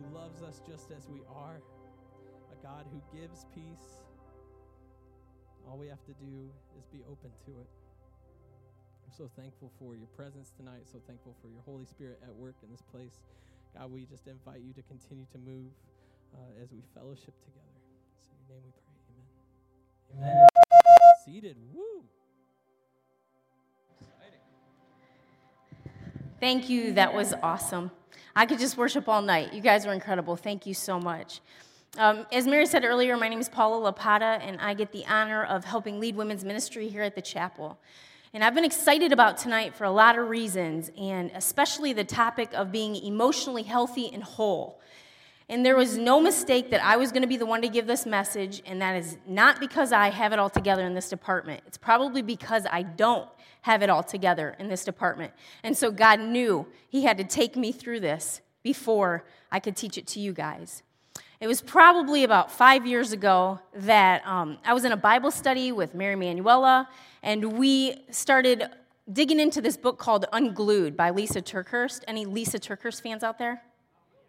who loves us just as we are, a God who gives peace. All we have to do is be open to it. I'm so thankful for your presence tonight, so thankful for your Holy Spirit at work in this place. God, we just invite you to continue to move uh, as we fellowship together. So in your name we pray. Amen. Amen. Seated. Woo! Thank you. That was awesome. I could just worship all night. You guys were incredible. Thank you so much. Um, as Mary said earlier, my name is Paula Lapata, and I get the honor of helping lead women's ministry here at the chapel. And I've been excited about tonight for a lot of reasons, and especially the topic of being emotionally healthy and whole. And there was no mistake that I was going to be the one to give this message, and that is not because I have it all together in this department. It's probably because I don't have it all together in this department. And so God knew He had to take me through this before I could teach it to you guys. It was probably about five years ago that um, I was in a Bible study with Mary Manuela, and we started digging into this book called Unglued by Lysa TerKeurst. Any Lysa TerKeurst fans out there?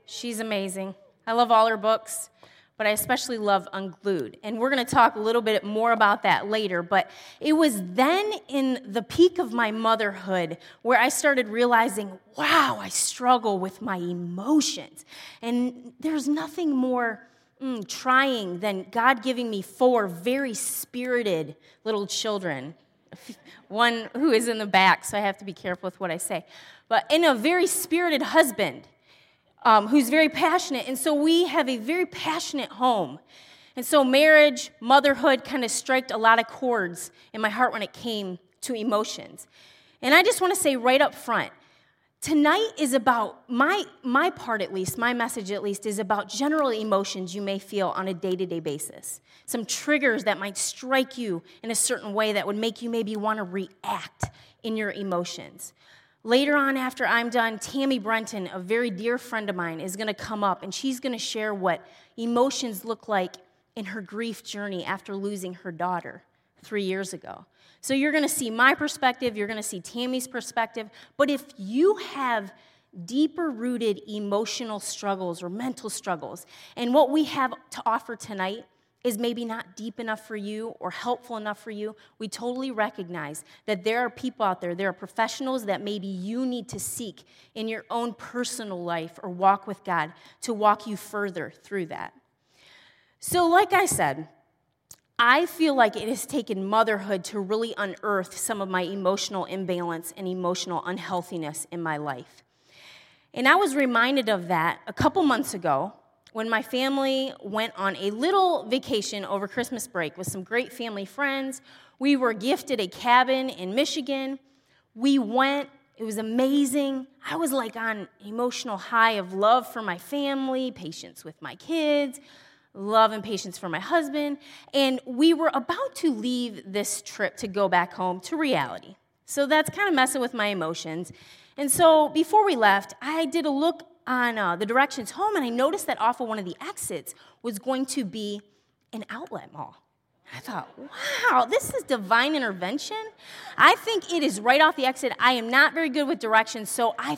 She's amazing. I love all her books, but I especially love Unglued. And we're going to talk a little bit more about that later. But it was then in the peak of my motherhood where I started realizing, wow, I struggle with my emotions. And there's nothing more. Mm, trying than God giving me four very spirited little children. One who is in the back, so I have to be careful with what I say. But in a very spirited husband um, who's very passionate. And so we have a very passionate home. And so marriage, motherhood kind of struck a lot of chords in my heart when it came to emotions. And I just want to say right up front, tonight is about my my part at least, my message at least is about general emotions you may feel on a day-to-day basis. Some triggers that might strike you in a certain way that would make you maybe want to react in your emotions. Later on, after I'm done, Tammy Brenton, a very dear friend of mine, is going to come up and she's going to share what emotions look like in her grief journey after losing her daughter three years ago. So you're going to see my perspective, you're going to see Tammy's perspective, but if you have deeper rooted emotional struggles or mental struggles, and what we have to offer tonight is maybe not deep enough for you or helpful enough for you, we totally recognize that there are people out there, there are professionals that maybe you need to seek in your own personal life or walk with God to walk you further through that. So, like I said, I feel like it has taken motherhood to really unearth some of my emotional imbalance and emotional unhealthiness in my life. And I was reminded of that a couple months ago when my family went on a little vacation over Christmas break with some great family friends. We were gifted a cabin in Michigan. We went, it was amazing. I was like on emotional high of love for my family, patience with my kids, love and patience for my husband. And we were about to leave this trip to go back home to reality. So that's kind of messing with my emotions. And so before we left, I did a look on uh, the directions home, and I noticed that off of one of the exits was going to be an outlet mall. I thought, wow, this is divine intervention. I think it is right off the exit. I am not very good with directions, so I,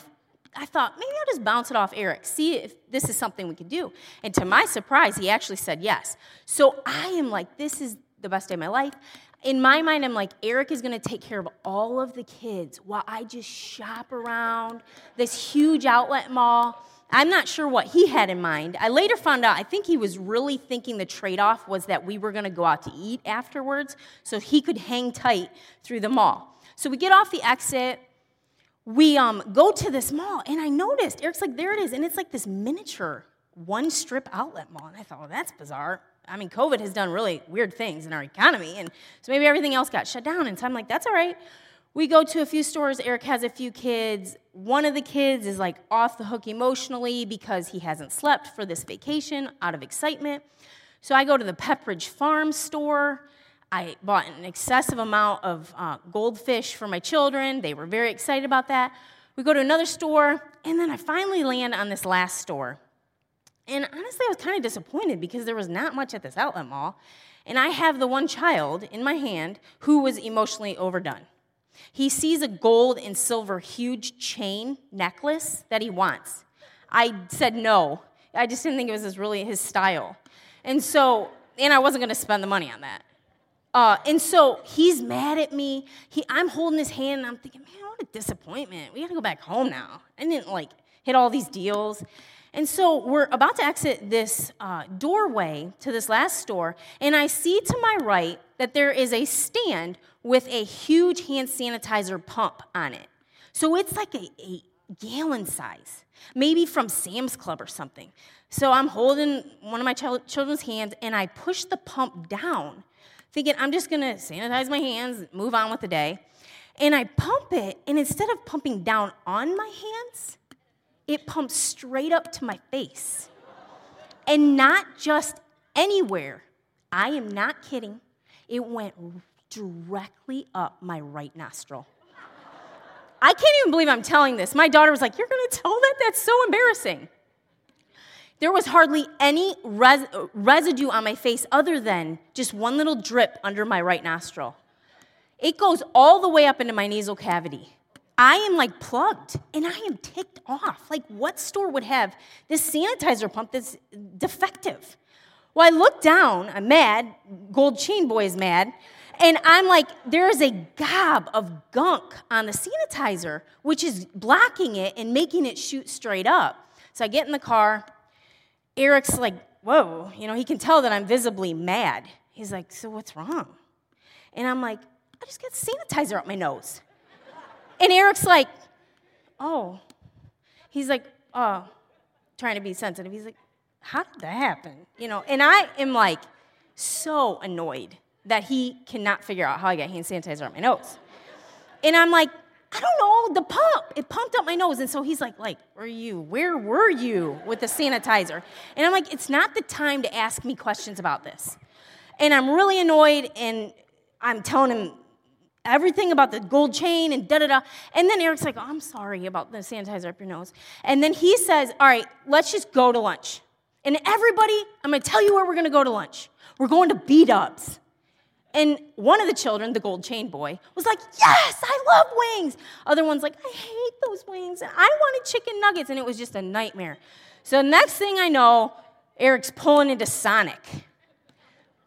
I thought maybe I'll just bounce it off Eric, see if this is something we can do. And to my surprise, he actually said yes. So I am like, this is the best day of my life in my mind, I'm like, Eric is to take care of all of the kids while I just shop around this huge outlet mall. I'm not sure what he had in mind. I later found out, I think he was really thinking the trade off was that we were to go out to eat afterwards so he could hang tight through the mall. So we get off the exit. We um, go to this mall, and I noticed, Eric's like, there it is. And it's like this miniature one strip outlet mall. And I thought, well, that's bizarre. I mean, COVID has done really weird things in our economy, and so maybe everything else got shut down. And so I'm like, that's all right. We go to a few stores. Eric has a few kids. One of the kids is like off the hook emotionally because he hasn't slept for this vacation out of excitement. So I go to the Pepperidge Farm store. I bought an excessive amount of uh, goldfish for my children. They were very excited about that. We go to another store, and then I finally land on this last store. And honestly, I was kind of disappointed because there was not much at this outlet mall. And I have the one child in my hand who was emotionally overdone. He sees a gold and silver huge chain necklace that he wants. I said no. I just didn't think it was his, really his style. And so, and I wasn't going to spend the money on that. Uh, and so he's mad at me. He, I'm holding his hand and I'm thinking, man, what a disappointment. We got to go back home now. I didn't like hit all these deals. And so we're about to exit this uh, doorway to this last store, and I see to my right that there is a stand with a huge hand sanitizer pump on it. So it's like a, a gallon size, maybe from Sam's Club or something. So I'm holding one of my ch- children's hands, and I push the pump down, thinking I'm just gonna sanitize my hands, move on with the day. And I pump it, and instead of pumping down on my hands, it pumped straight up to my face. And not just anywhere. I am not kidding. It went directly up my right nostril. I can't even believe I'm telling this. My daughter was like, You're gonna tell that? That's so embarrassing. There was hardly any res- residue on my face other than just one little drip under my right nostril. It goes all the way up into my nasal cavity. I am like plugged and I am ticked off. Like, what store would have this sanitizer pump that's defective? Well, I look down, I'm mad, Gold Chain Boy is mad, and I'm like, there is a gob of gunk on the sanitizer, which is blocking it and making it shoot straight up. So I get in the car. Eric's like, whoa, you know, he can tell that I'm visibly mad. He's like, so what's wrong? And I'm like, I just got sanitizer up my nose. And Eric's like, oh. He's like, oh, trying to be sensitive. He's like, how did that happen? You know, and I am like so annoyed that he cannot figure out how I got hand sanitizer on my nose. And I'm like, I don't know, the pump. It pumped up my nose. And so he's like, like, where you? Where were you with the sanitizer? And I'm like, it's not the time to ask me questions about this. And I'm really annoyed and I'm telling him everything about the gold chain and da da da. And then Eric's like, oh, I'm sorry about the sanitizer up your nose. And then he says, All right, let's just go to lunch. And everybody, I'm gonna tell you where we're gonna go to lunch. We're going to B Dubs. And one of the children, the gold chain boy, was like, Yes, I love wings. Other one's like, I hate those wings. And I wanted chicken nuggets. And it was just a nightmare. So, next thing I know, Eric's pulling into Sonic.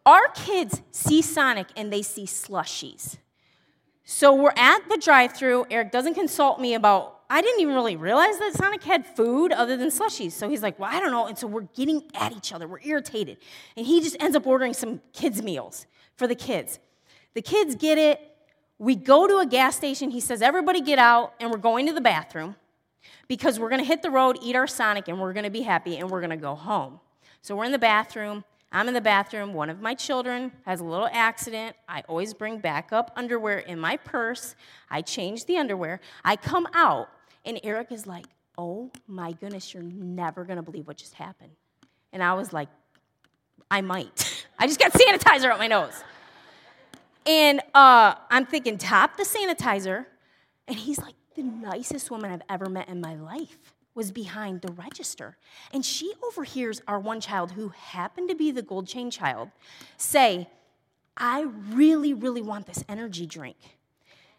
Our kids see Sonic and they see slushies. So we're at the drive through. Eric doesn't consult me about, I didn't even really realize that Sonic had food other than slushies. So he's like, well, I don't know. And so we're getting at each other. We're irritated. And he just ends up ordering some kids' meals for the kids. The kids get it. We go to a gas station. He says, everybody get out, and we're going to the bathroom because we're going to hit the road, eat our Sonic, and we're going to be happy, and we're going to go home. So we're in the bathroom. I'm in the bathroom. One of my children has a little accident. I always bring backup underwear in my purse. I change the underwear. I come out, and Eric is like, Oh my goodness, you're never gonna believe what just happened. And I was like, I might. I just got sanitizer up my nose. And uh, I'm thinking, tap the sanitizer. And he's like, the nicest woman I've ever met in my life was behind the register. And she overhears our one child, who happened to be the gold chain child, say, I really, really want this energy drink.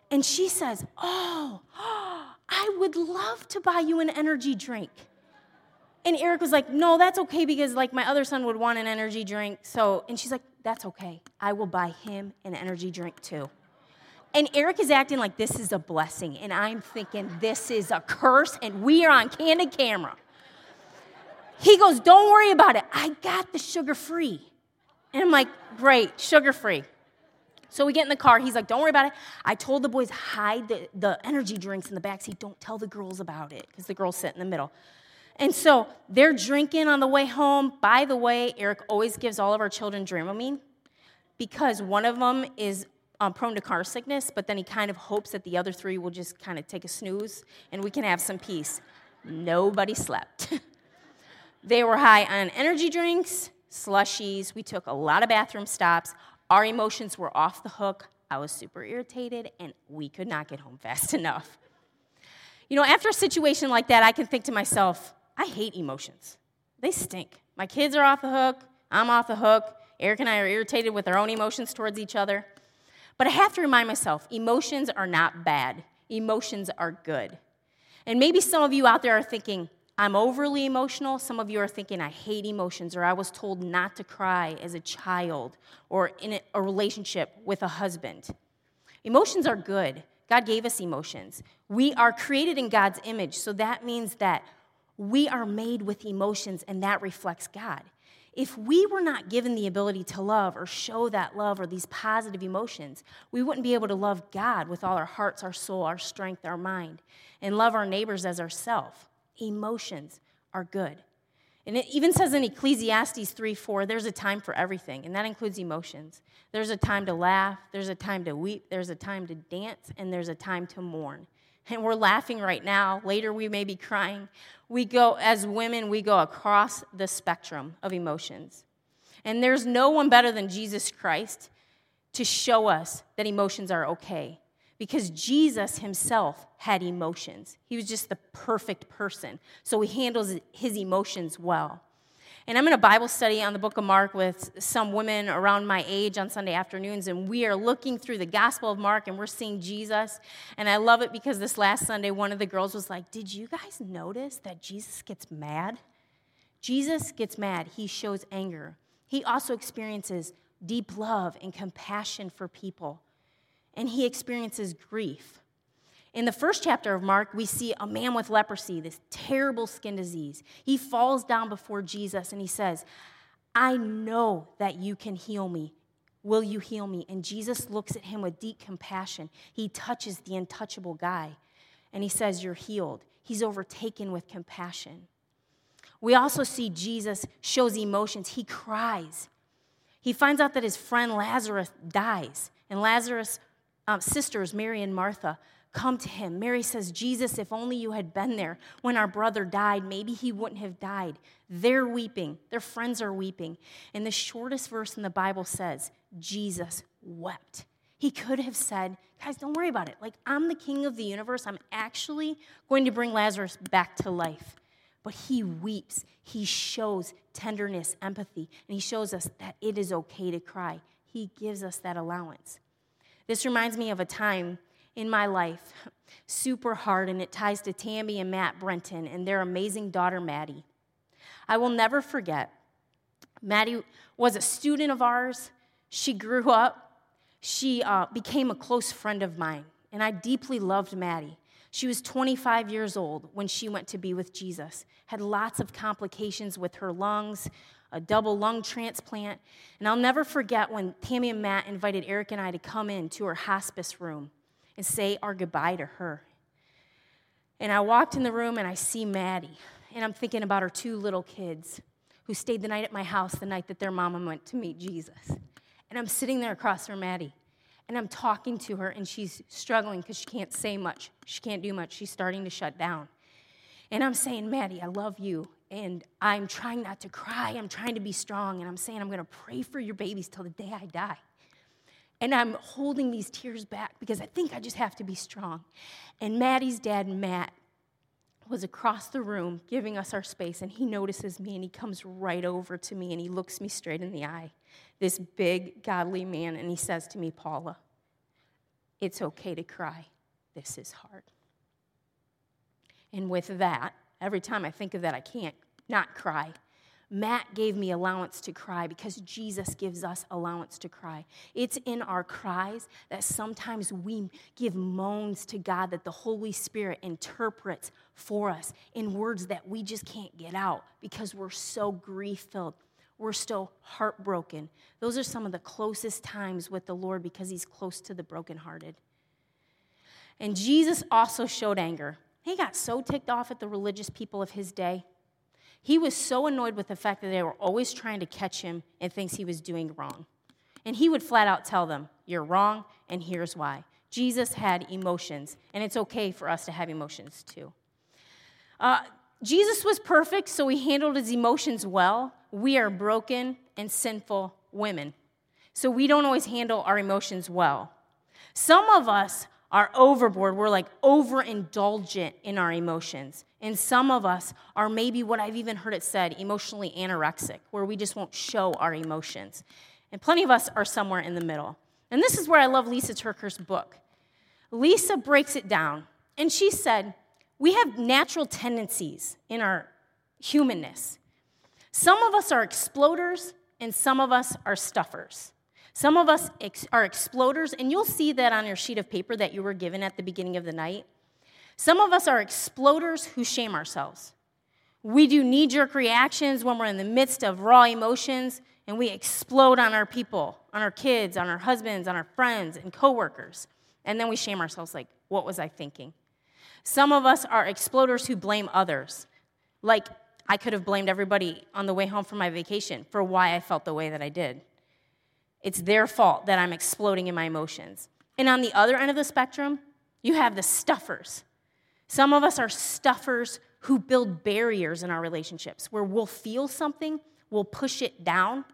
And she says, Oh, I would love to buy you an energy drink. And Eric was like, No, that's okay because like my other son would want an energy drink. So, and she's like, That's okay. I will buy him an energy drink too. And Eric is acting like this is a blessing. And I'm thinking, this is a curse, and we are on candid camera. He goes, Don't worry about it. I got the sugar free. And I'm like, Great, sugar free. So we get in the car. He's like, Don't worry about it. I told the boys, hide the, the energy drinks in the back seat. Don't tell the girls about it because the girls sit in the middle. And so they're drinking on the way home. By the way, Eric always gives all of our children Dramamine because one of them is um, prone to car sickness, but then he kind of hopes that the other three will just kind of take a snooze and we can have some peace. Nobody slept. they were high on energy drinks, slushies. We took a lot of bathroom stops. Our emotions were off the hook. I was super irritated, and we could not get home fast enough. You know, after a situation like that, I can think to myself, I hate emotions. They stink. My kids are off the hook. I'm off the hook. Eric and I are irritated with our own emotions towards each other. But I have to remind myself emotions are not bad, emotions are good. And maybe some of you out there are thinking, I'm overly emotional. Some of you are thinking, I hate emotions, or I was told not to cry as a child, or in a relationship with a husband. Emotions are good. God gave us emotions. We are created in God's image, so that means that we are made with emotions, and that reflects God. If we were not given the ability to love or show that love or these positive emotions, we wouldn't be able to love God with all our hearts, our soul, our strength, our mind, and love our neighbors as ourselves. Emotions are good. And it even says in Ecclesiastes 3 4, there's a time for everything, and that includes emotions. There's a time to laugh, there's a time to weep, there's a time to dance, and there's a time to mourn. And we're laughing right now. Later, we may be crying. We go, as women, we go across the spectrum of emotions. And there's no one better than Jesus Christ to show us that emotions are okay because Jesus himself had emotions. He was just the perfect person. So he handles his emotions well. And I'm in a Bible study on the book of Mark with some women around my age on Sunday afternoons, and we are looking through the Gospel of Mark and we're seeing Jesus. And I love it because this last Sunday, one of the girls was like, Did you guys notice that Jesus gets mad? Jesus gets mad, he shows anger. He also experiences deep love and compassion for people, and he experiences grief. In the first chapter of Mark, we see a man with leprosy, this terrible skin disease. He falls down before Jesus and he says, I know that you can heal me. Will you heal me? And Jesus looks at him with deep compassion. He touches the untouchable guy and he says, You're healed. He's overtaken with compassion. We also see Jesus shows emotions. He cries. He finds out that his friend Lazarus dies, and Lazarus' um, sisters, Mary and Martha, come to him. Mary says, Jesus, if only you had been there when our brother died, maybe he wouldn't have died. They're weeping, their friends are weeping. And the shortest verse in the Bible says, Jesus wept. He could have said, Guys, don't worry about it. Like, I'm the king of the universe. I'm actually going to bring Lazarus back to life. But he weeps. He shows tenderness, empathy, and he shows us that it is okay to cry. He gives us that allowance. This reminds me of a time in my life, super hard, and it ties to Tammy and Matt Brenton and their amazing daughter, Maddie. I will never forget. Maddie was a student of ours. She grew up. She uh, became a close friend of mine, and I deeply loved Maddie. She was 25 years old when she went to be with Jesus, had lots of complications with her lungs, a double lung transplant. And I'll never forget when Tammy and Matt invited Eric and I to come in to her hospice room and say our goodbye to her. And I walked in the room and I see Maddie, and I'm thinking about her two little kids who stayed the night at my house the night that their mama went to meet Jesus. And I'm sitting there across from Maddie, and I'm talking to her, and she's struggling because she can't say much. She can't do much. She's starting to shut down. And I'm saying, Maddie, I love you. And I'm trying not to cry. I'm trying to be strong. And I'm saying, I'm going to pray for your babies till the day I die. And I'm holding these tears back because I think I just have to be strong. And Maddie's dad, Matt, was across the room giving us our space, and he notices me and he comes right over to me and he looks me straight in the eye. This big, godly man, and he says to me, Paula, it's okay to cry. This is hard. And with that, every time I think of that, I can't not cry Matt gave me allowance to cry because Jesus gives us allowance to cry. It's in our cries that sometimes we give moans to God that the Holy Spirit interprets for us in words that we just can't get out because we're so grief filled. We're still heartbroken. Those are some of the closest times with the Lord because He's close to the brokenhearted. And Jesus also showed anger. He got so ticked off at the religious people of his day he was so annoyed with the fact that they were always trying to catch him in things he was doing wrong. And he would flat out tell them, You're wrong, and here's why. Jesus had emotions, and it's okay for us to have emotions too. Uh, Jesus was perfect, so he handled his emotions well. We are broken and sinful women, so we don't always handle our emotions well. Some of us are overboard. We're like overindulgent in our emotions. And some of us are maybe what I've even heard it said emotionally anorexic, where we just won't show our emotions. And plenty of us are somewhere in the middle. And this is where I love Lysa TerKeurst's book. Lysa breaks it down, and she said, we have natural tendencies in our humanness. Some of us are exploders, and some of us are stuffers. Some of us ex- are exploders, and you'll see that on your sheet of paper that you were given at the beginning of the night. Some of us are exploders who shame ourselves. We do knee jerk reactions when we're in the midst of raw emotions, and we explode on our people, on our kids, on our husbands, on our friends, and coworkers. And then we shame ourselves like, what was I thinking? Some of us are exploders who blame others. Like, I could have blamed everybody on the way home from my vacation for why I felt the way that I did. It's their fault that I'm exploding in my emotions. And on the other end of the spectrum, you have the stuffers. Some of us are stuffers who build barriers in our relationships where we'll feel something, we'll push it down,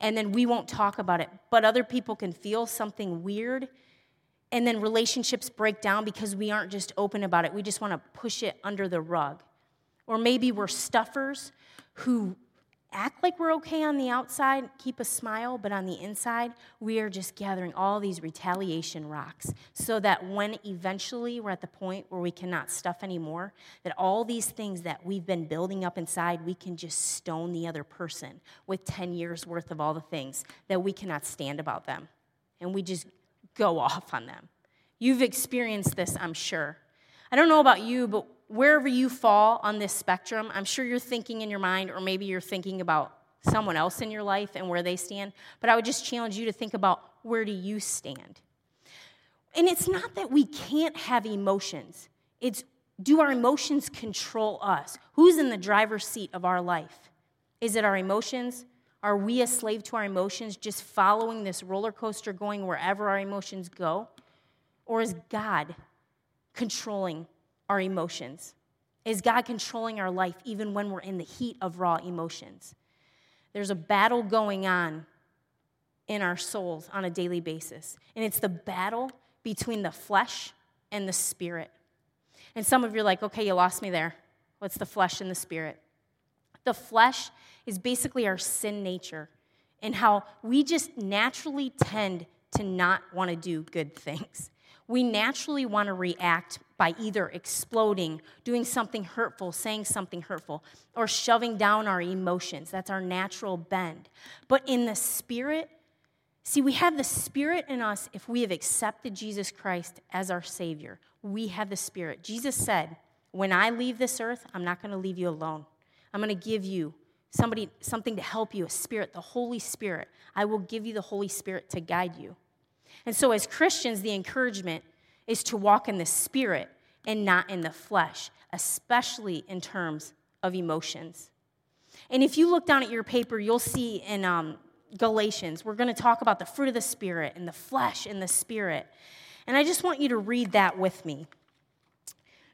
and then we won't talk about it. But other people can feel something weird, and then relationships break down because we aren't just open about it. We just want to push it under the rug. Or maybe we're stuffers who act like we're okay on the outside, keep a smile, but on the inside, we are just gathering all these retaliation rocks so that when eventually we're at the point where we cannot stuff anymore, that all these things that we've been building up inside, we can just stone the other person with 10 years worth of all the things that we cannot stand about them. And we just go off on them. You've experienced this, I'm sure. I don't know about you, but wherever you fall on this spectrum, I'm sure you're thinking in your mind, or maybe you're thinking about someone else in your life and where they stand, but I would just challenge you to think about where do you stand? And it's not that we can't have emotions, it's do our emotions control us? Who's in the driver's seat of our life? Is it our emotions? Are we a slave to our emotions, just following this roller coaster going wherever our emotions go? Or is God controlling our emotions? Is God controlling our life even when we're in the heat of raw emotions? There's a battle going on in our souls on a daily basis, and it's the battle between the flesh and the spirit. And some of you are like, okay, you lost me there. What's the flesh and the spirit? The flesh is basically our sin nature and how we just naturally tend to not want to do good things. We naturally want to react by either exploding, doing something hurtful, saying something hurtful, or shoving down our emotions. That's our natural bend. But in the spirit, see, we have the spirit in us if we have accepted Jesus Christ as our Savior. We have the spirit. Jesus said, When I leave this earth, I'm not going to leave you alone. I'm going to give you somebody something to help you, a spirit, the Holy Spirit. I will give you the Holy Spirit to guide you. And so, as Christians, the encouragement is to walk in the spirit and not in the flesh, especially in terms of emotions. And if you look down at your paper, you'll see in um, Galatians, we're going to talk about the fruit of the spirit and the flesh and the spirit. And I just want you to read that with me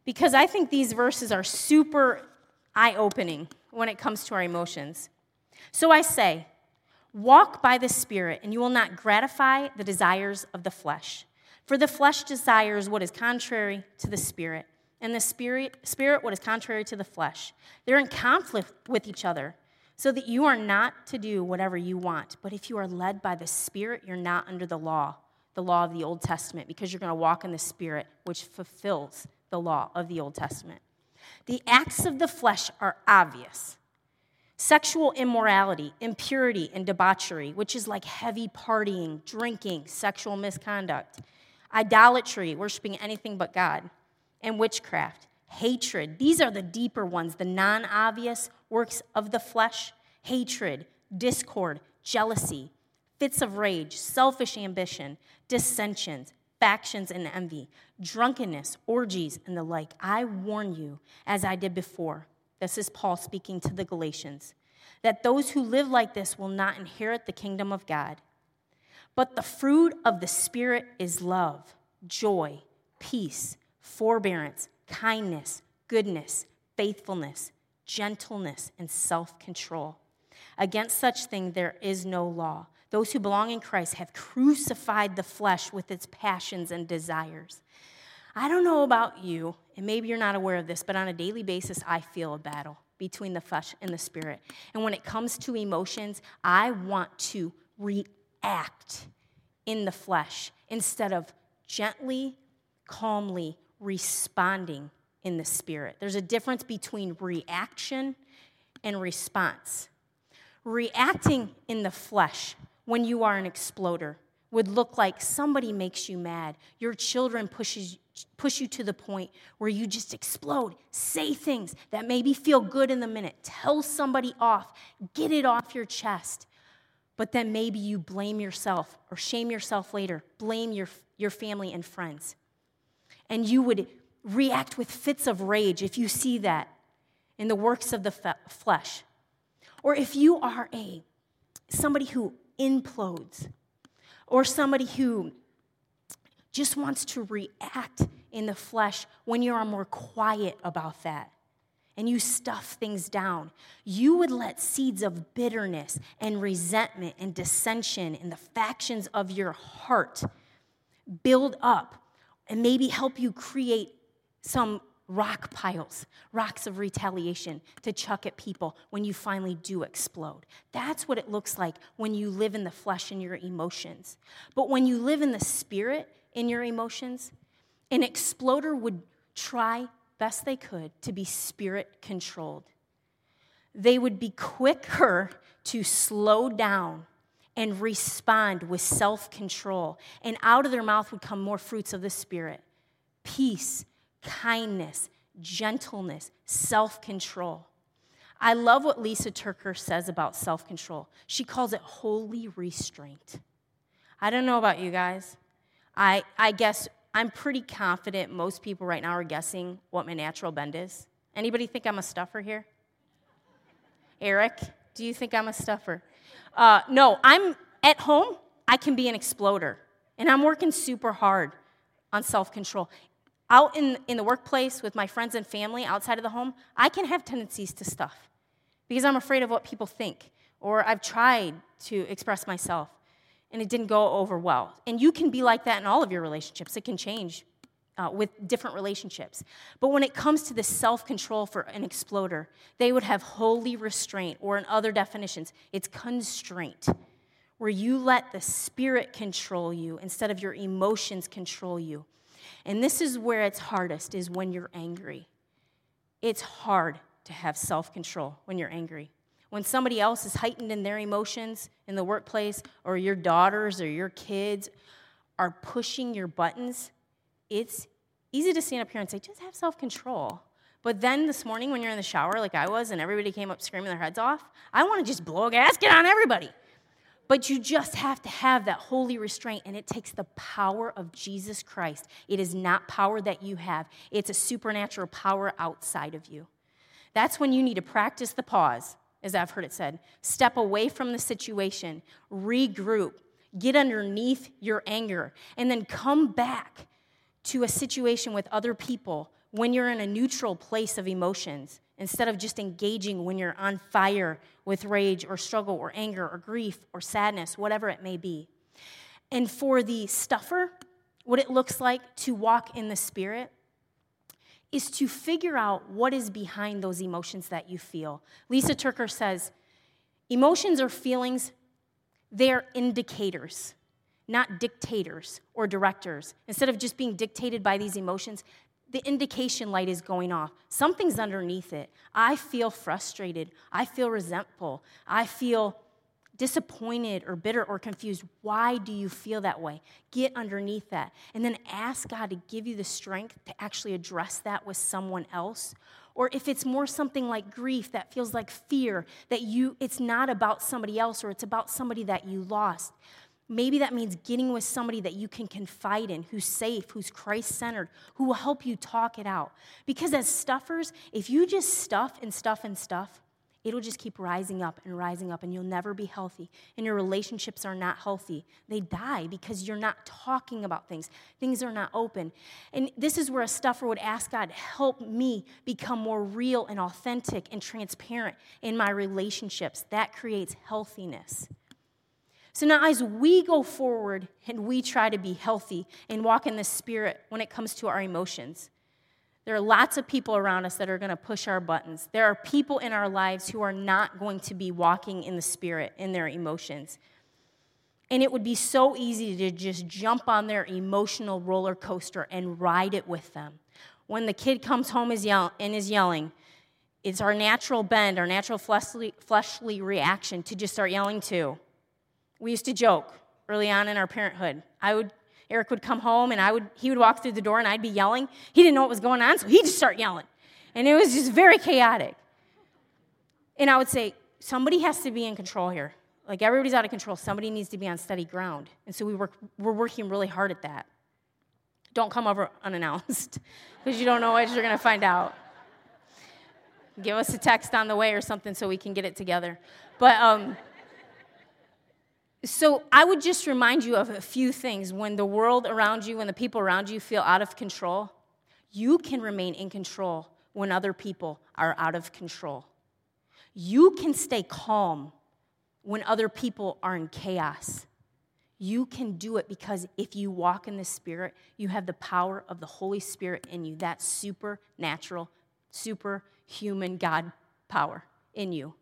because I think these verses are super eye opening when it comes to our emotions. So I say, walk by the Spirit, and you will not gratify the desires of the flesh. For the flesh desires what is contrary to the spirit, and the spirit, spirit what is contrary to the flesh. They're in conflict with each other, so that you are not to do whatever you want. But if you are led by the Spirit, you're not under the law, the law of the Old Testament, because you're going to walk in the Spirit, which fulfills the law of the Old Testament. The acts of the flesh are obvious sexual immorality, impurity, and debauchery, which is like heavy partying, drinking, sexual misconduct idolatry, worshiping anything but God, and witchcraft, hatred. These are the deeper ones, the non obvious works of the flesh hatred, discord, jealousy, fits of rage, selfish ambition, dissensions, factions, and envy, drunkenness, orgies, and the like. I warn you, as I did before. This is Paul speaking to the Galatians that those who live like this will not inherit the kingdom of God. But the fruit of the Spirit is love, joy, peace, forbearance, kindness, goodness, faithfulness, gentleness, and self control. Against such thing there is no law. Those who belong in Christ have crucified the flesh with its passions and desires. I don't know about you, and maybe you're not aware of this, but on a daily basis, I feel a battle between the flesh and the spirit. And when it comes to emotions, I want to react act in the flesh instead of gently, calmly responding in the spirit. There's a difference between reaction and response. Reacting in the flesh when you are an exploder would look like somebody makes you mad. Your children pushes, push you to the point where you just explode. Say things that maybe feel good in the minute. Tell somebody off. Get it off your chest. But then maybe you blame yourself or shame yourself later. Blame your, your family and friends. And you would react with fits of rage if you see that in the works of the flesh. Or if you are a somebody who implodes or somebody who just wants to react in the flesh when you are more quiet about that and you stuff things down, you would let seeds of bitterness and resentment and dissension in the factions of your heart build up and maybe help you create some rock piles, rocks of retaliation to chuck at people when you finally do explode. That's what it looks like when you live in the flesh and your emotions. But when you live in the spirit in your emotions, an exploder would try best they could to be spirit controlled. They would be quicker to slow down and respond with self control. And out of their mouth would come more fruits of the Spirit peace, kindness, gentleness, self control. I love what Lysa TerKeurst says about self control. She calls it holy restraint. I don't know about you guys. I, I guess I'm pretty confident most people right now are guessing what my natural bend is. Anybody think I'm a stuffer here? Eric, do you think I'm a stuffer? Uh, no, I'm at home, I can be an exploder. And I'm working super hard on self control out in, in the workplace with my friends and family outside of the home, I can have tendencies to stuff because I'm afraid of what people think, or I've tried to express myself and it didn't go over well. And you can be like that in all of your relationships, it can change. Uh, with different relationships. But when it comes to the self control for an exploder, they would have holy restraint, or in other definitions, it's constraint, where you let the spirit control you instead of your emotions control you. And this is where it's hardest is when you're angry. It's hard to have self-control when you're angry. When somebody else is heightened in their emotions in the workplace or your daughters or your kids are pushing your buttons, it's easy to stand up here and say just have self-control. But then this morning when you're in the shower like I was and everybody came up screaming their heads off, I want to just blow a gasket on everybody. But you just have to have that holy restraint, and it takes the power of Jesus Christ. It is not power that you have, it's a supernatural power outside of you. That's when you need to practice the pause, as I've heard it said. Step away from the situation, regroup, get underneath your anger, and then come back to a situation with other people when you're in a neutral place of emotions instead of just engaging when you're on fire with rage or struggle or anger or grief or sadness, whatever it may be. And for the stuffer, what it looks like to walk in the Spirit is to figure out what is behind those emotions that you feel. Lysa TerKeurst says, emotions or feelings, they're indicators, not dictators or directors. Instead of just being dictated by these emotions, the indication light is going off. Something's underneath it. I feel frustrated. I feel resentful. I feel disappointed or bitter or confused. Why do you feel that way? Get underneath that. And then ask God to give you the strength to actually address that with someone else. Or if it's more something like grief that feels like fear, that you it's not about somebody else or it's about somebody that you lost. Maybe that means getting with somebody that you can confide in, who's safe, who's Christ centered, who will help you talk it out. Because as stuffers, if you just stuff and stuff and stuff, it'll just keep rising up and rising up, and you'll never be healthy. And your relationships are not healthy. They die because you're not talking about things, things are not open. And this is where a stuffer would ask God, help me become more real and authentic and transparent in my relationships. That creates healthiness. So now, as we go forward and we try to be healthy and walk in the Spirit when it comes to our emotions, there are lots of people around us that are going to push our buttons. There are people in our lives who are not going to be walking in the Spirit in their emotions. And it would be so easy to just jump on their emotional roller coaster and ride it with them. when the kid comes home is and is yelling, it's our natural bend, our natural fleshly, fleshly reaction to just start yelling too. We used to joke early on in our parenthood. I would, Eric would come home and I would, he would walk through the door and I'd be yelling. He didn't know what was going on, so he'd just start yelling. And it was just very chaotic. And I would say, somebody has to be in control here. Like everybody's out of control. Somebody needs to be on steady ground. And so we work, we're working really hard at that. Don't come over unannounced because you don't know what you're going to find out. Give us a text on the way or something so we can get it together. But um, so I would just remind you of a few things. When the world around you, when the people around you feel out of control, you can remain in control when other people are out of control. You can stay calm when other people are in chaos. You can do it because if you walk in the Spirit, you have the power of the Holy Spirit in you. That supernatural, superhuman God power in you.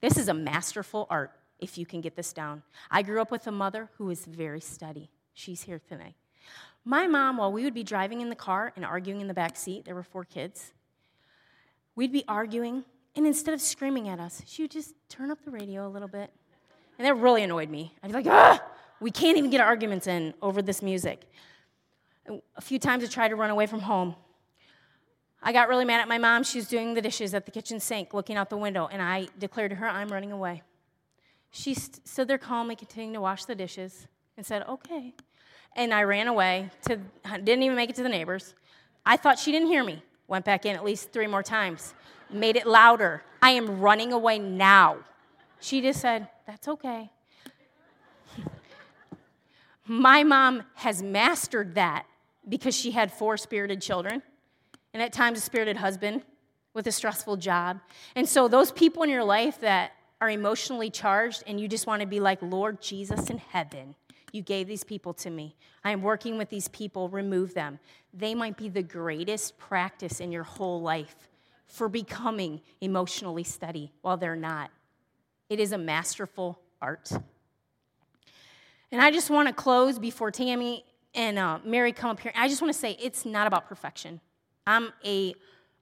This is a masterful art if you can get this down. I grew up with a mother who was very steady. She's here tonight. My mom, while we would be driving in the car and arguing in the back seat, there were four kids, we'd be arguing, and instead of screaming at us, she would just turn up the radio a little bit. And that really annoyed me. I'd be like, ah! We can't even get arguments in over this music. A few times I tried to run away from home. I got really mad at my mom. She was doing the dishes at the kitchen sink, looking out the window, and I declared to her, I'm running away. She st- stood there calmly, continuing to wash the dishes, and said, Okay. And I ran away to, didn't even make it to the neighbors. I thought she didn't hear me. Went back in at least three more times, made it louder. I am running away now. She just said, That's okay. My mom has mastered that because she had four spirited children and at times a spirited husband with a stressful job. And so, those people in your life that are emotionally charged and you just want to be like, Lord Jesus in heaven, you gave these people to me. I am working with these people, remove them. They might be the greatest practice in your whole life for becoming emotionally steady while they're not. It is a masterful art. And I just want to close before Tammy and uh, Mary come up here. I just want to say it's not about perfection. I'm a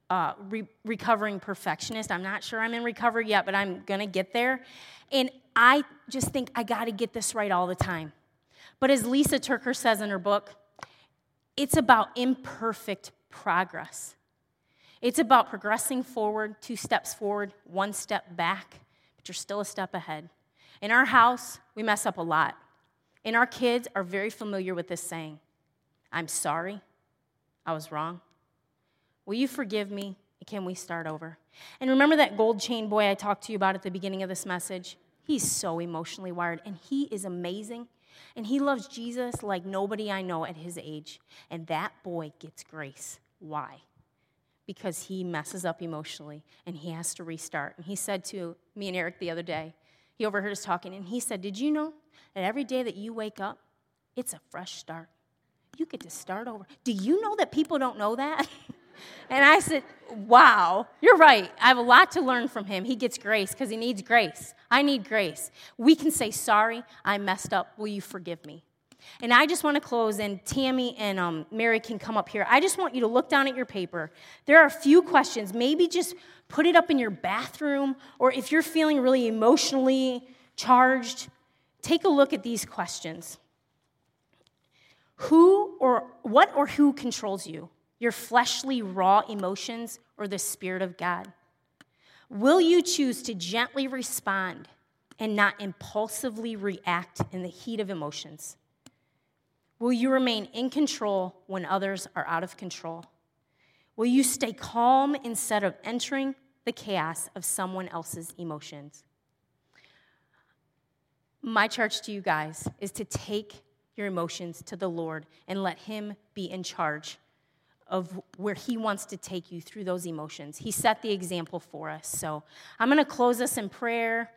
uh, re- recovering perfectionist. I'm not sure I'm in recovery yet, but I'm to get there. And I just think I got to get this right all the time. But as Lysa TerKeurst says in her book, it's about imperfect progress. It's about progressing forward, two steps forward, one step back, but you're still a step ahead. In our house, we mess up a lot. And our kids are very familiar with this saying I'm sorry, I was wrong. Will you forgive me? Can we start over? And remember that gold chain boy I talked to you about at the beginning of this message? He's so emotionally wired and he is amazing. And he loves Jesus like nobody I know at his age. And that boy gets grace. Why? Because he messes up emotionally and he has to restart. And he said to me and Eric the other day, he overheard us talking, and he said, Did you know that every day that you wake up, it's a fresh start? You get to start over. Do you know that people don't know that? and I said, Wow, you're right. I have a lot to learn from him. He gets grace because he needs grace. I need grace. We can say, Sorry, I messed up. Will you forgive me? And I just want to close, and Tammy and um, Mary can come up here. I just want you to look down at your paper. There are a few questions. Maybe just put it up in your bathroom, or if you're feeling really emotionally charged, take a look at these questions. Who or what or who controls you? Your fleshly, raw emotions or the Spirit of God? Will you choose to gently respond and not impulsively react in the heat of emotions? Will you remain in control when others are out of control? Will you stay calm instead of entering the chaos of someone else's emotions? My charge to you guys is to take your emotions to the Lord and let Him be in charge of where He wants to take you through those emotions. He set the example for us. So I'm going to close us in prayer,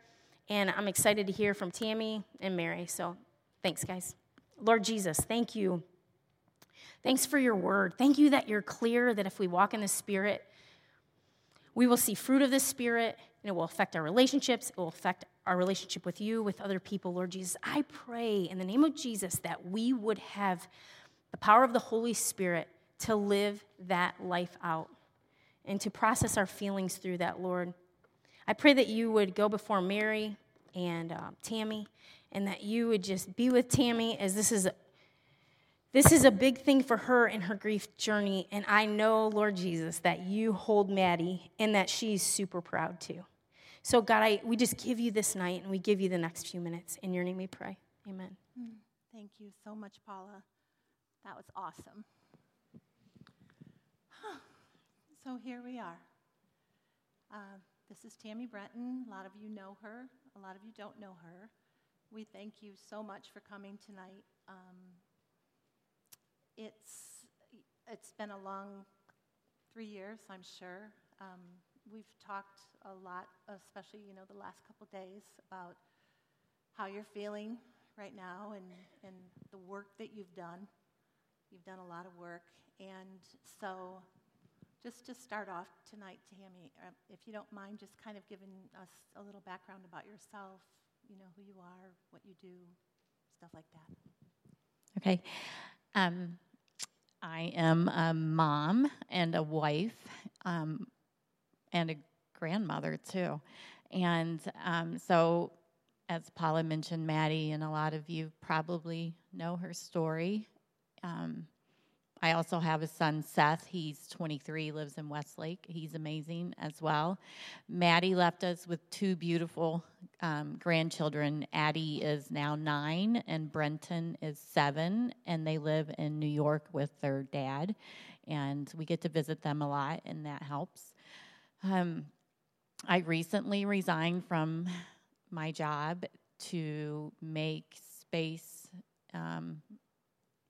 and I'm excited to hear from Tammy and Mary. So thanks, guys. Lord Jesus, thank you. Thanks for your word. Thank you that you're clear that if we walk in the Spirit, we will see fruit of the Spirit, and it will affect our relationships. It will affect our relationship with you, with other people, Lord Jesus. I pray in the name of Jesus that we would have the power of the Holy Spirit to live that life out and to process our feelings through that, Lord. I pray that you would go before Mary and uh, Tammy and that you would just be with Tammy as this is a, this is a big thing for her in her grief journey. And I know, Lord Jesus, that you hold Maddie and that she's super proud too. So, God, I, we just give you this night and we give you the next few minutes. In your name we pray. Amen. Mm, thank you so much, Paula. That was awesome. So here we are. Uh, this is Tammy Brenton. A lot of you know her, a lot of you don't know her. We thank you so much for coming tonight. Um, it's, it's been a long three years, I'm sure. Um, we've talked a lot, especially, you know, the last couple days about how you're feeling right now and, and the work that you've done. You've done a lot of work. And so just to start off tonight, Tammy, uh, if you don't mind just kind of giving us a little background about yourself, you know, who you are, what you do, stuff like that. Okay. Um, I am a mom and a wife um, and a grandmother, too. And um, so, as Paula mentioned, Maddie, and a lot of you probably know her story. Um, I also have a son, Seth. He's 23, lives in Westlake. He's amazing as well. Maddie left us with two beautiful um, grandchildren. Addie is now nine, and Brenton is seven, and they live in New York with their dad. And we get to visit them a lot, and that helps. Um, I recently resigned from my job to make space um,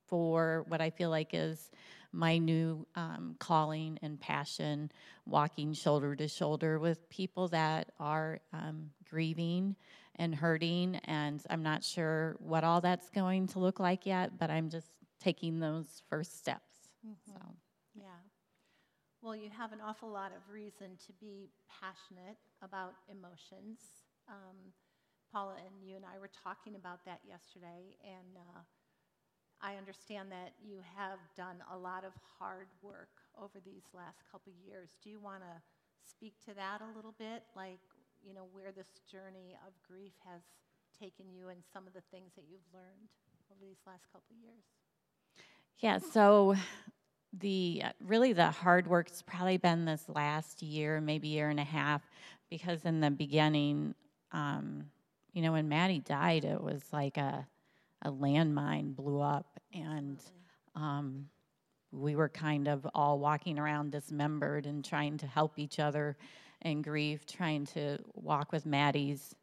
for what I feel like is my new um, calling and passion, walking shoulder to shoulder with people that are um, grieving and hurting. And I'm not sure what all that's going to look like yet, but I'm just taking those first steps. Mm-hmm. So, yeah. Well, you have an awful lot of reason to be passionate about emotions. Um, Paula and you and I were talking about that yesterday, and uh, I understand that you have done a lot of hard work over these last couple years. Do you want to speak to that a little bit? Like, you know, where this journey of grief has taken you and some of the things that you've learned over these last couple years? Yeah, so the really the hard work's probably been this last year, maybe year and a half, because in the beginning, um, you know, when Maddie died, it was like a a landmine blew up, and um, we were kind of all walking around dismembered and trying to help each other in grief, trying to walk with Maddie's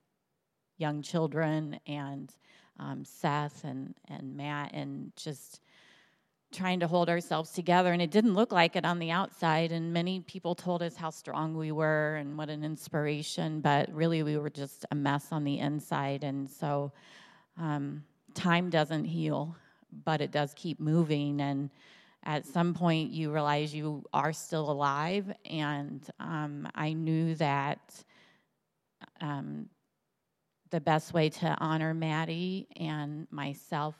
young children and um, Seth and, and Matt, and just trying to hold ourselves together. And it didn't look like it on the outside. And many people told us how strong we were and what an inspiration, but really we were just a mess on the inside. And so, um, time doesn't heal, but it does keep moving. And at some point, you realize you are still alive. And um, I knew that um, the best way to honor Maddie and myself,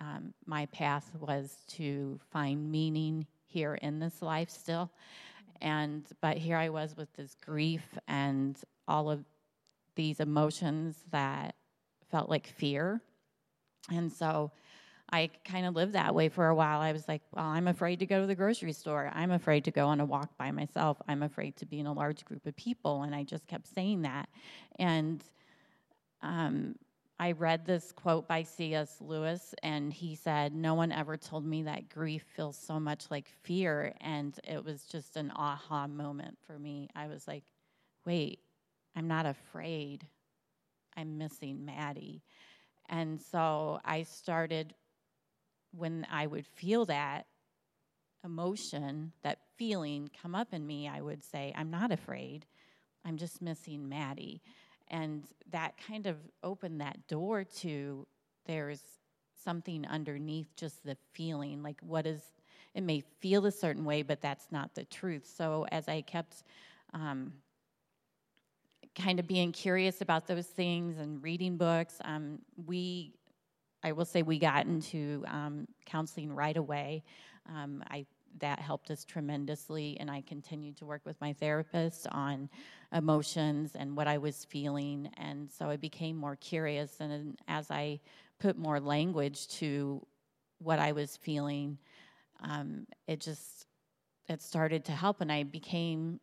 um, my path was to find meaning here in this life still. And but here I was with this grief and all of these emotions that felt like fear and so I kind of lived that way for a while. I was like, well, I'm afraid to go to the grocery store. I'm afraid to go on a walk by myself. I'm afraid to be in a large group of people. And I just kept saying that. And um, I read this quote by C.S. Lewis, and he said, No one ever told me that grief feels so much like fear. And it was just an aha moment for me. I was like, Wait, I'm not afraid. I'm missing Maddie. And so I started, when I would feel that emotion, that feeling come up in me, I would say, I'm not afraid. I'm just missing Maddie. And that kind of opened that door to there's something underneath just the feeling. Like, what is, it may feel a certain way, but that's not the truth. So as I kept, um, kind of being curious about those things and reading books. Um, we, I will say, we got into um, counseling right away. Um, I that helped us tremendously. And I continued to work with my therapist on emotions and what I was feeling. And so I became more curious. And as I put more language to what I was feeling, um, it just it started to help. And I became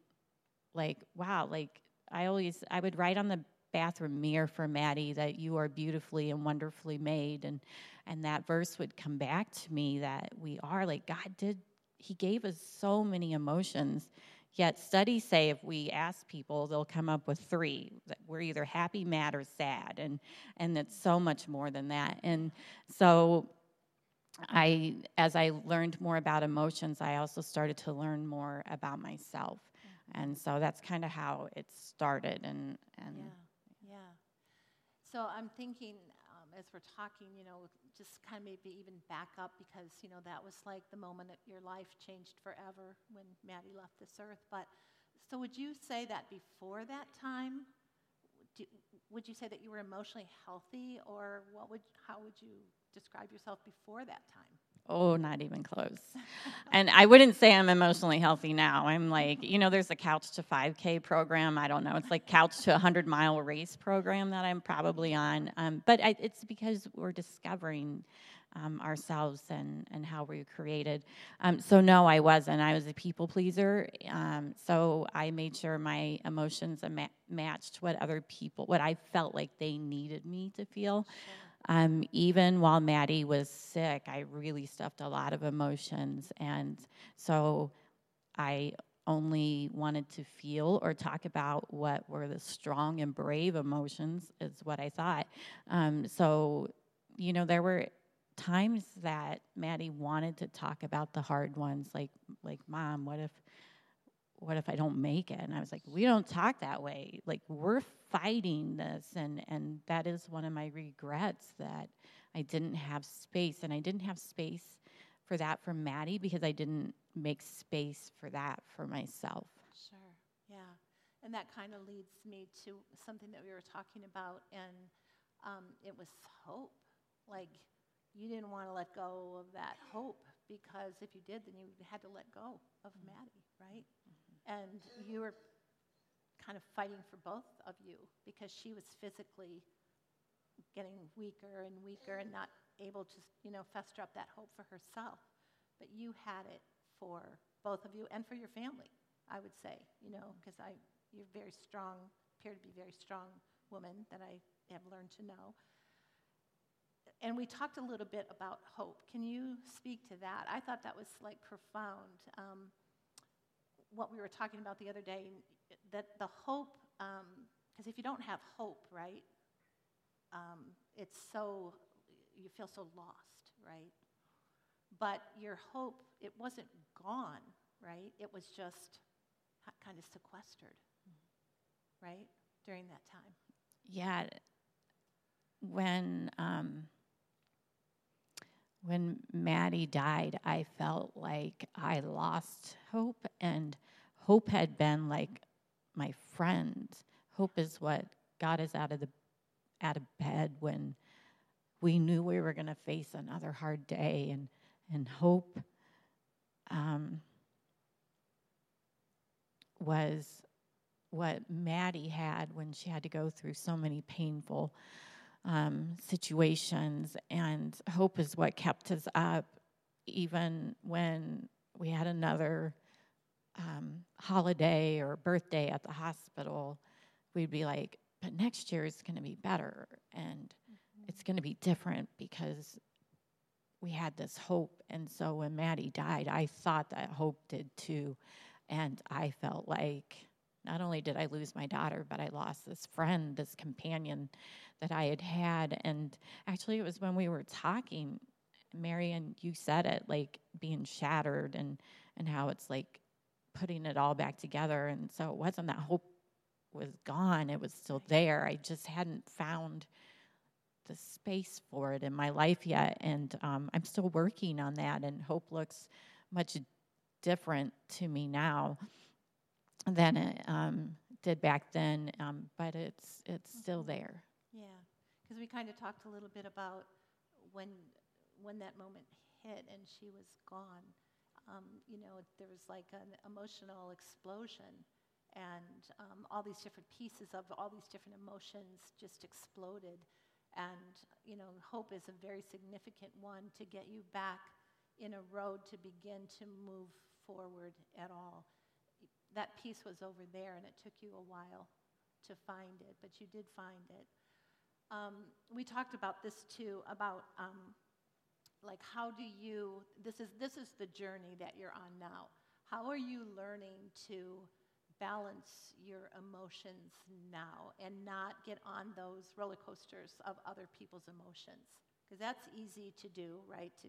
like, wow, like I always I would write on the bathroom mirror for Maddie that you are beautifully and wonderfully made. And and that verse would come back to me that we are like God did he gave us so many emotions. Yet studies say if we ask people they'll come up with three that we're either happy mad or sad. And and it's so much more than that. And so I as I learned more about emotions I also started to learn more about myself and so that's kind of how it started and and yeah, yeah. So I'm thinking um, as we're talking, you know, just kind of maybe even back up because you know that was like the moment that your life changed forever when Maddie left this earth. But so would you say that before that time? Do, would you say that you were emotionally healthy, or what would how would you describe yourself before that time? Oh, not even close. and I wouldn't say I'm emotionally healthy now. I'm like, you know, there's a couch to 5K program. I don't know. It's like couch to 100 mile race program that I'm probably on. Um, but I, it's because we're discovering um, ourselves and, and how we are created. Um, so, no, I wasn't. I was a people pleaser. Um, so, I made sure my emotions matched what other people, what I felt like they needed me to feel. Sure. Um, even while Maddie was sick, I really stuffed a lot of emotions. And so I only wanted to feel or talk about what were the strong and brave emotions, is what I thought. Um, so, you know, there were times that Maddie wanted to talk about the hard ones, like, like, Mom, what if what if I don't make it? And I was like, we don't talk that way. Like we're fighting this and and that is one of my regrets that I didn't have space and I didn't have space for that for Maddie because I didn't make space for that for myself. Sure. Yeah. And that kind of leads me to something that we were talking about and um, it was hope. Like you didn't want to let go of that hope because if you did, then you had to let go of mm-hmm. Maddie, right? And you were kind of fighting for both of you because she was physically getting weaker and weaker and not able to, you know, fester up that hope for herself. But you had it for both of you and for your family, I would say, you know, because I, you're very strong, appear to be very strong woman that I have learned to know. And we talked a little bit about hope. Can you speak to that? I thought that was like profound. Um, what we were talking about the other day, that the hope, because um, if you don't have hope, right, um, it's so, you feel so lost, right? But your hope, it wasn't gone, right? It was just kind of sequestered, right, during that time. Yeah. When, um, when Maddie died, I felt like I lost hope, and hope had been like my friend. Hope is what got us out of the out of bed when we knew we were going to face another hard day, and and hope um, was what Maddie had when she had to go through so many painful um, situations, and hope is what kept us up, even when we had another um, holiday or birthday at the hospital. We'd be like, but next year is going to be better, and mm-hmm. it's going to be different because we had this hope. And so when Maddie died, I thought that hope did too. And I felt like not only did I lose my daughter, but I lost this friend, this companion that I had had. And actually, it was when we were talking, Marion, you said it, like being shattered and, and how it's like putting it all back together. And so it wasn't that hope was gone, it was still there. I just hadn't found the space for it in my life yet. And um, I'm still working on that, and hope looks much different to me now than it um, did back then, um, but it's it's still there. Yeah, because we kind of talked a little bit about when when that moment hit and she was gone. um, you know, there was like an emotional explosion, and um, all these different pieces of all these different emotions just exploded. And, you know, hope is a very significant one to get you back in a road to begin to move forward at all. That piece was over there, and it took you a while to find it, but you did find it. Um, we talked about this too about um, like how do you this is this is the journey that you're on now. How are you learning to balance your emotions now and not get on those roller coasters of other people's emotions? Because that's easy to do right? To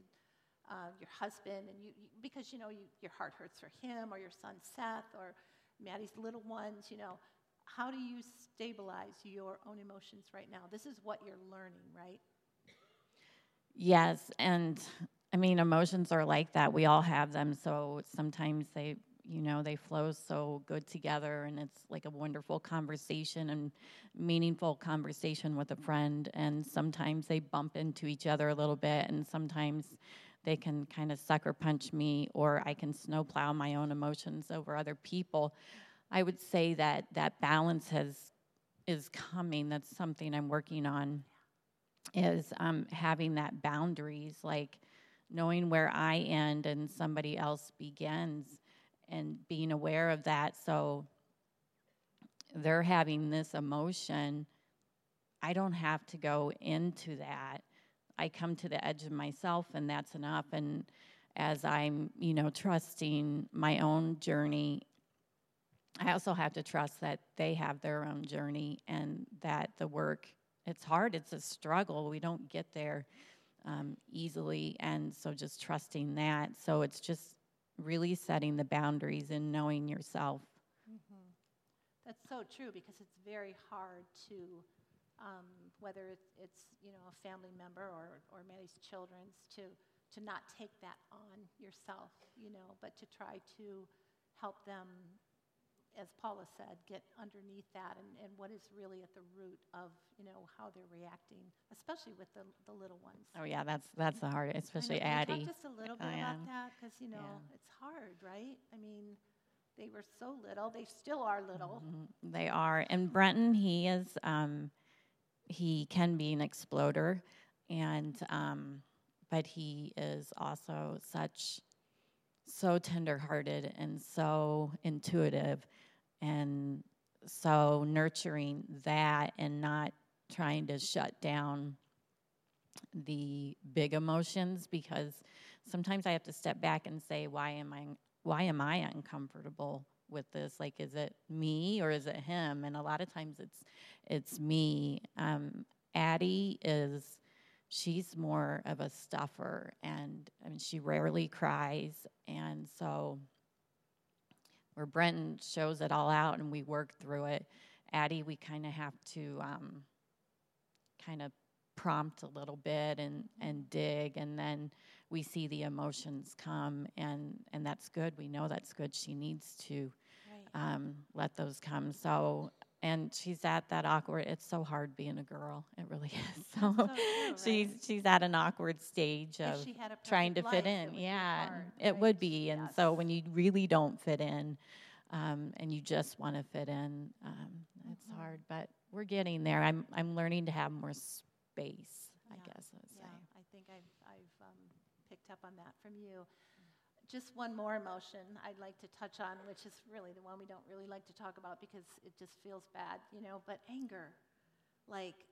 uh, your husband and you, you because you know you, your heart hurts for him or your son seth or maddie's little ones you know how do you stabilize your own emotions right now this is what you're learning right Yes, and I mean, emotions are like that. We all have them. So sometimes they, you know, they flow so good together, and it's like a wonderful conversation and meaningful conversation with a friend. And sometimes they bump into each other a little bit, and sometimes they can kind of sucker punch me, or I can snowplow my own emotions over other people. I would say that that balance has is coming. That's something I'm working on is um, having that boundaries, like knowing where I end and somebody else begins, and being aware of that. So they're having this emotion. I don't have to go into that. I come to the edge of myself, and that's enough. And as I'm, you know, trusting my own journey, I also have to trust that they have their own journey and that the work it's hard, it's a struggle. We don't get there um, easily. And so just trusting that. So it's just really setting the boundaries and knowing yourself. Mm-hmm. That's so true because it's very hard to, um, whether it's, it's, you know a family member or or Maddie's children's, to to not take that on yourself, you know, but to try to help them as Paula said, get underneath that and, and what is really at the root of, you know, how they're reacting, especially with the, the little ones. Oh yeah, that's that's the hardest, especially I talk just a little bit oh, about that? Because, you know, yeah. it's hard, right? I mean, they were so little. They still are little. Mm-hmm. They are. And Brenton, he is, um, he can be an exploder. And, um, but he is also such so tenderhearted and so intuitive and so nurturing that and not trying to shut down the big emotions because sometimes I have to step back and say why am I why am I uncomfortable with this like is it me or is it him and a lot of times it's it's me um, Addie is she's more of a stuffer and I mean, she rarely cries. And so, where Brenton shows it all out and we work through it, Addie, we kind of have to um, kind of prompt a little bit and, and dig, and then we see the emotions come, and, and that's good. We know that's good. She needs to right. um, let those come. So and she's at that awkward it's so hard being a girl it really is so, so true, she's right? she's at an awkward stage of trying to fit in yeah hard, it right? would be and yes. so when you really don't fit in um, and you just want to fit in um, it's mm-hmm. hard but we're getting there i'm i'm learning to have more space yeah. i guess i would yeah, say i think i've i've um, picked up on that from you just one more emotion I'd like to touch on, which is really the one we don't really like to talk about because it just feels bad, you know, but anger. Like,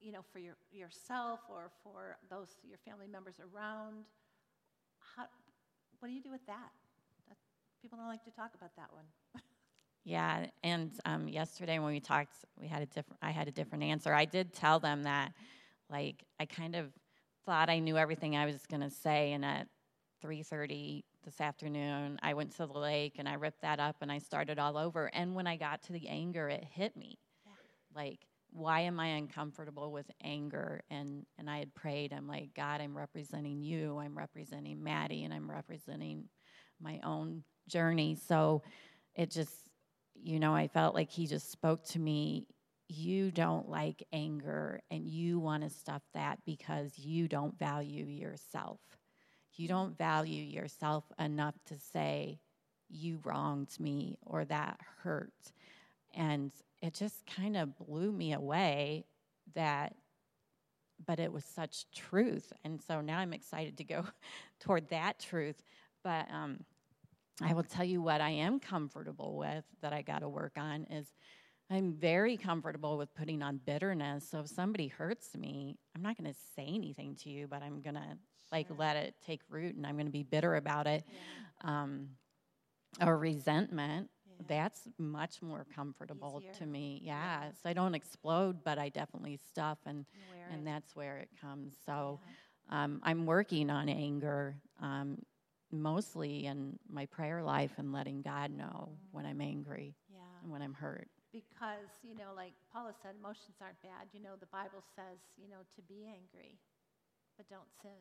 you know, for your, yourself or for those, your family members around. How, what do you do with that? that people don't like to talk about that one. Yeah, and um, yesterday when we talked, we had a different, I had a different answer. I did tell them that, like, I kind of thought I knew everything I was going to say, and at 3:30 this afternoon, I went to the lake and I ripped that up and I started all over. And when I got to the anger, it hit me. Yeah. Like, why am I uncomfortable with anger? And and I had prayed. I'm like, God, I'm representing you. I'm representing Maddie, and I'm representing my own journey. So it just, you know, I felt like He just spoke to me. You don't like anger, and you want to stuff that because you don't value yourself You don't value yourself enough to say, you wronged me or that hurt. And it just kind of blew me away that, but it was such truth. And so now I'm excited to go toward that truth. But um, I will tell you what I am comfortable with that I got to work on is I'm very comfortable with putting on bitterness. So if somebody hurts me, I'm not going to say anything to you, but I'm going to like let it take root and I'm going to be bitter about it. Yeah. Um, or resentment. Yeah. That's much more comfortable Easier. to me. Yeah. yeah. So I don't explode, but I definitely stuff, and and it. that's where it comes. So um, I'm working on anger. Um, mostly in my prayer life and letting God know when I'm angry yeah. and when I'm hurt because, you know, like Paula said, emotions aren't bad. You know, the Bible says, you know, to be angry, but don't sin.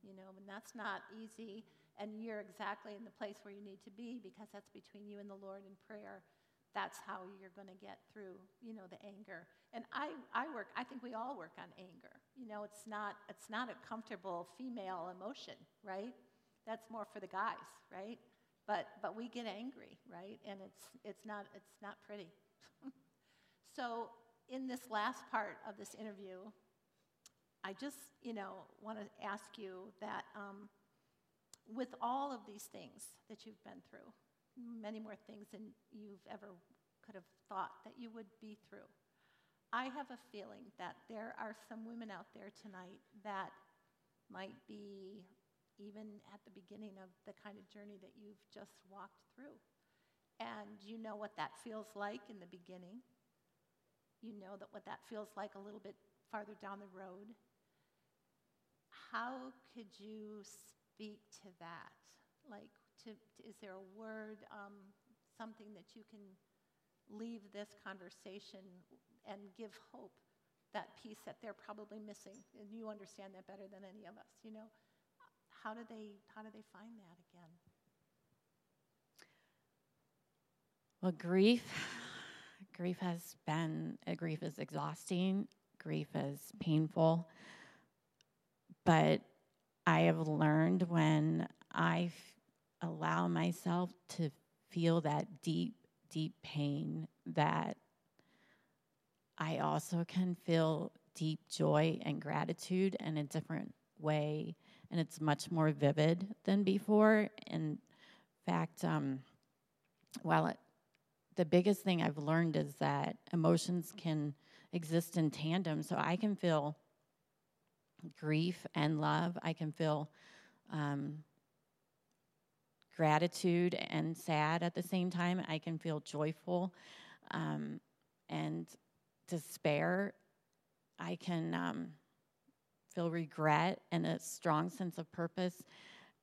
You know, and that's not easy. And you're exactly in the place where you need to be because that's between you and the Lord in prayer. That's how you're going to get through, you know, the anger. And I, I work, I think we all work on anger. You know, it's not, it's not a comfortable female emotion, right? That's more for the guys, right? But, but we get angry, right? And it's, it's, not, it's not pretty. so, in this last part of this interview, I just, you know, want to ask you that um, with all of these things that you've been through, many more things than you've ever could have thought that you would be through, I have a feeling that there are some women out there tonight that might be even at the beginning of the kind of journey that you've just walked through and you know what that feels like in the beginning. You know that what that feels like a little bit farther down the road. How could you speak to that? Like, to, to, is there a word, um, something that you can leave this conversation and give hope, that piece that they're probably missing, and you understand that better than any of us. You know, how do they how do they find that again? Well, grief, grief has been, uh, grief is exhausting, grief is painful. But I have learned when I f- allow myself to feel that deep, deep pain, that I also can feel deep joy and gratitude in a different way. And it's much more vivid than before. In fact, um, while it the biggest thing I've learned is that emotions can exist in tandem. So I can feel grief and love. I can feel um, gratitude and sad at the same time. I can feel joyful um, and despair. I can um, feel regret and a strong sense of purpose.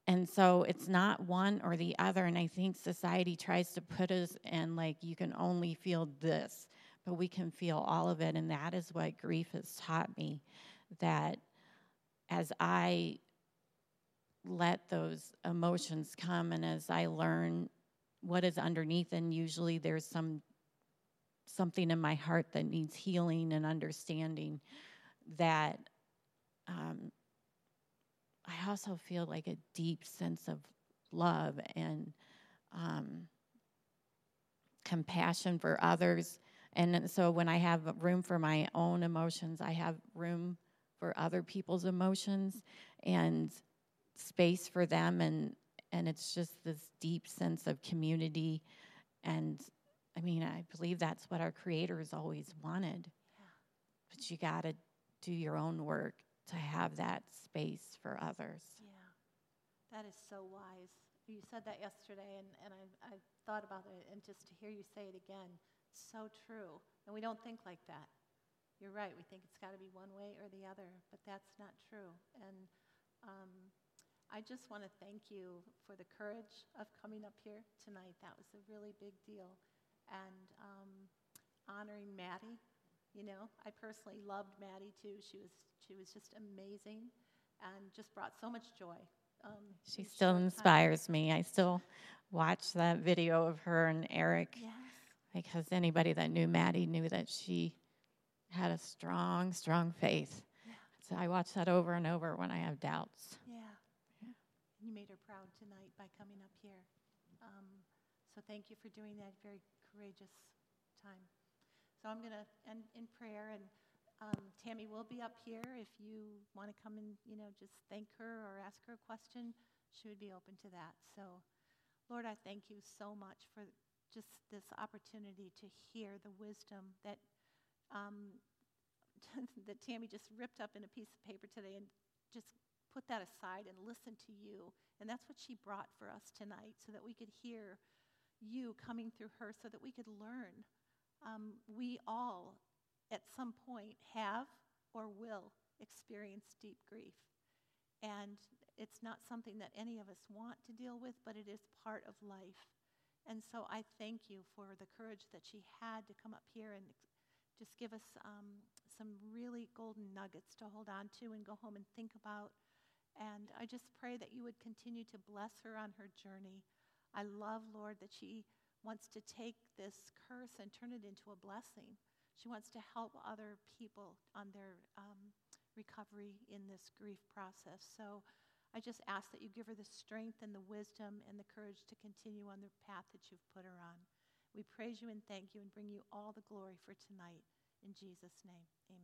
And so it's not one or the other. And I think society tries to put us in like, you can only feel this, but we can feel all of it. And that is what grief has taught me that as I let those emotions come and as I learn what is underneath, and usually there's some something in my heart that needs healing and understanding that um, I also feel like a deep sense of love and um, compassion for others. And so when I have room for my own emotions, I have room for other people's emotions and space for them. And, and it's just this deep sense of community. And I mean, I believe that's what our creators always wanted. Yeah. But you got to do your own work to have that space for others. Yeah, that is so wise. You said that yesterday, and, and I, I thought about it, and just to hear you say it again, so true. And we don't think like that. You're right. We think it's got to be one way or the other, but that's not true. And um, I just want to thank you for the courage of coming up here tonight. That was a really big deal. And um, honoring Maddie you know, I personally loved Maddie too. She was she was just amazing, and just brought so much joy. Um, she still inspires time. me. I still watch that video of her and Eric. Yes. Because anybody that knew Maddie knew that she had a strong, strong faith. Yeah. So I watch that over and over when I have doubts. Yeah. yeah. You made her proud tonight by coming up here. Um, so thank you for doing that very courageous time. So I'm going to end in prayer, and um, Tammy will be up here. If you want to come and you know just thank her or ask her a question, she would be open to that. So, Lord, I thank you so much for just this opportunity to hear the wisdom that um, that Tammy just ripped up in a piece of paper today and just put that aside and listen to you. And that's what she brought for us tonight, so that we could hear you coming through her, so that we could learn um, we all, at some point, have or will experience deep grief. And it's not something that any of us want to deal with, but it is part of life. And so I thank you for the courage that she had to come up here and just give us um, some really golden nuggets to hold on to and go home and think about. And I just pray that you would continue to bless her on her journey. I love, Lord, that she wants to take this curse and turn it into a blessing. She wants to help other people on their um, recovery in this grief process. So I just ask that you give her the strength and the wisdom and the courage to continue on the path that you've put her on. We praise you and thank you and bring you all the glory for tonight. In Jesus' name, amen.